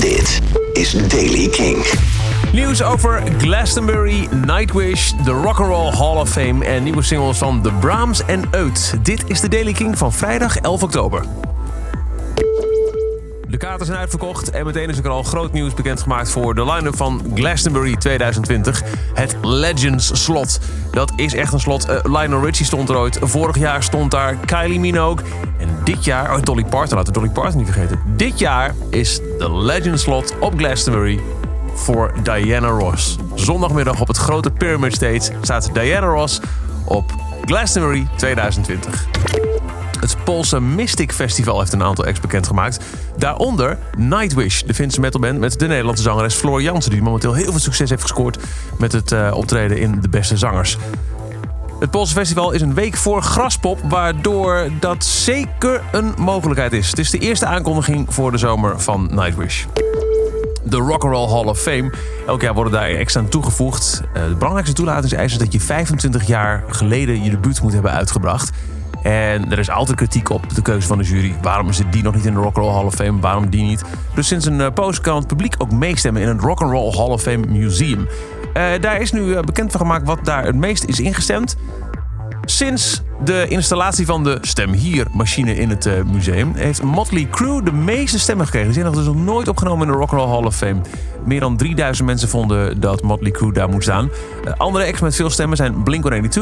Dit is Daily King. Nieuws over Glastonbury, Nightwish, de Rock'n'Roll Hall of Fame en nieuwe singles van The Brahms en Eut. Dit is de Daily King van vrijdag 11 oktober. De kaarten zijn uitverkocht en meteen is er al groot nieuws bekendgemaakt voor de line-up van Glastonbury 2020. Het Legends slot. Dat is echt een slot. Uh, Lionel Richie stond er ooit. Vorig jaar stond daar Kylie Minogue. En dit jaar, oh Dolly Parton, laten we Dolly Parton niet vergeten. Dit jaar is de Legends slot op Glastonbury voor Diana Ross. Zondagmiddag op het grote Pyramid Stage staat Diana Ross op Glastonbury 2020. Het Poolse Mystic Festival heeft een aantal acts bekendgemaakt. Daaronder Nightwish, de Finse metalband met de Nederlandse zangeres Floor Jansen... die momenteel heel veel succes heeft gescoord met het uh, optreden in De Beste Zangers. Het Poolse festival is een week voor Graspop, waardoor dat zeker een mogelijkheid is. Het is de eerste aankondiging voor de zomer van Nightwish. De Rock'n'Roll Hall of Fame. Elk jaar worden daar extra aan toegevoegd. Uh, de belangrijkste toelatingseis is dat je 25 jaar geleden je debuut moet hebben uitgebracht. En er is altijd kritiek op de keuze van de jury. Waarom zit die nog niet in de Rock'n'Roll Hall of Fame? Waarom die niet? Dus sinds een uh, post kan het publiek ook meestemmen in het Rock'n'Roll Hall of Fame Museum. Uh, daar is nu uh, bekend van gemaakt wat daar het meest is ingestemd. Sinds de installatie van de Stem Hier machine in het uh, museum heeft Motley Crue de meeste stemmen gekregen. Die zijn nog dus nog nooit opgenomen in de Rock and Roll Hall of Fame. Meer dan 3000 mensen vonden dat Motley Crue daar moet staan. Uh, andere acts met veel stemmen zijn Blink-182,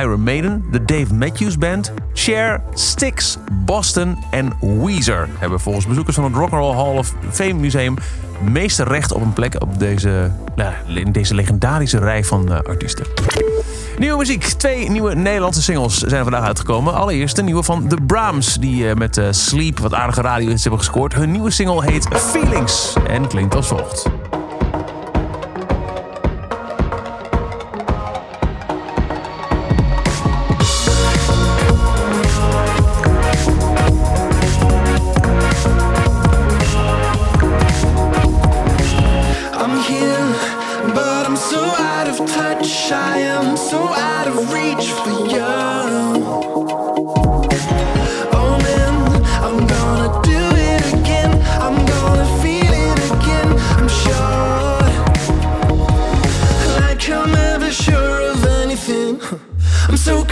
Iron Maiden, de Dave Matthews Band, Cher, Styx, Boston en Weezer. Hebben volgens bezoekers van het Rock and Roll Hall of Fame museum meeste recht op een plek op deze, nou, in deze legendarische rij van uh, artiesten. Nieuwe muziek. Twee nieuwe Nederlandse singles zijn vandaag uitgekomen. Allereerst de nieuwe van The Brahms, die uh, met uh, Sleep wat aardige radio hebben gescoord. Hun nieuwe single heet Feelings en klinkt als volgt.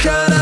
cut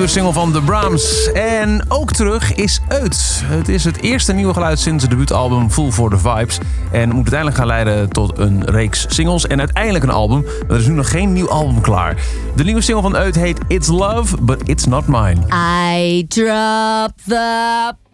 nieuwe single van The Brahms. En ook terug is Eut. Het is het eerste nieuwe geluid sinds het debuutalbum Full for the Vibes. En moet uiteindelijk gaan leiden tot een reeks singles en uiteindelijk een album. Er is nu nog geen nieuw album klaar. De nieuwe single van Eut heet It's Love, but It's Not Mine. I drop the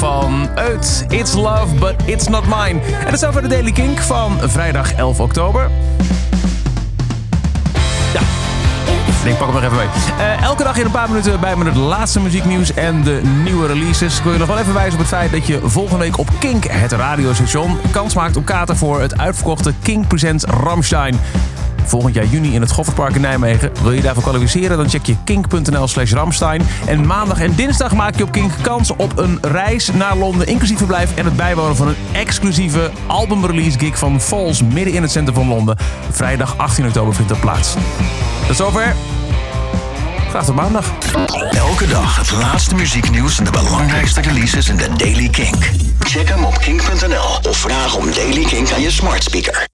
van Uit. It's love, but it's not mine. En dat is over de Daily Kink van vrijdag 11 oktober. Ja, ik pak hem nog even mee. Eh, elke dag in een paar minuten bij me het laatste muzieknieuws en de nieuwe releases. Ik wil je nog wel even wijzen op het feit dat je volgende week op Kink, het radiostation, kans maakt op kaarten voor het uitverkochte Kink Presents Ramstein. Volgend jaar juni in het Goffertpark in Nijmegen. Wil je daarvoor kwalificeren, dan check je kink.nl slash Ramstein. En maandag en dinsdag maak je op Kink kans op een reis naar Londen... inclusief verblijf en het bijwonen van een exclusieve albumrelease gig van Falls... midden in het centrum van Londen. Vrijdag 18 oktober vindt dat plaats. Tot zover. Graag tot maandag. Elke dag het laatste muzieknieuws en de belangrijkste releases in de Daily Kink. Check hem op kink.nl of vraag om Daily Kink aan je smart speaker.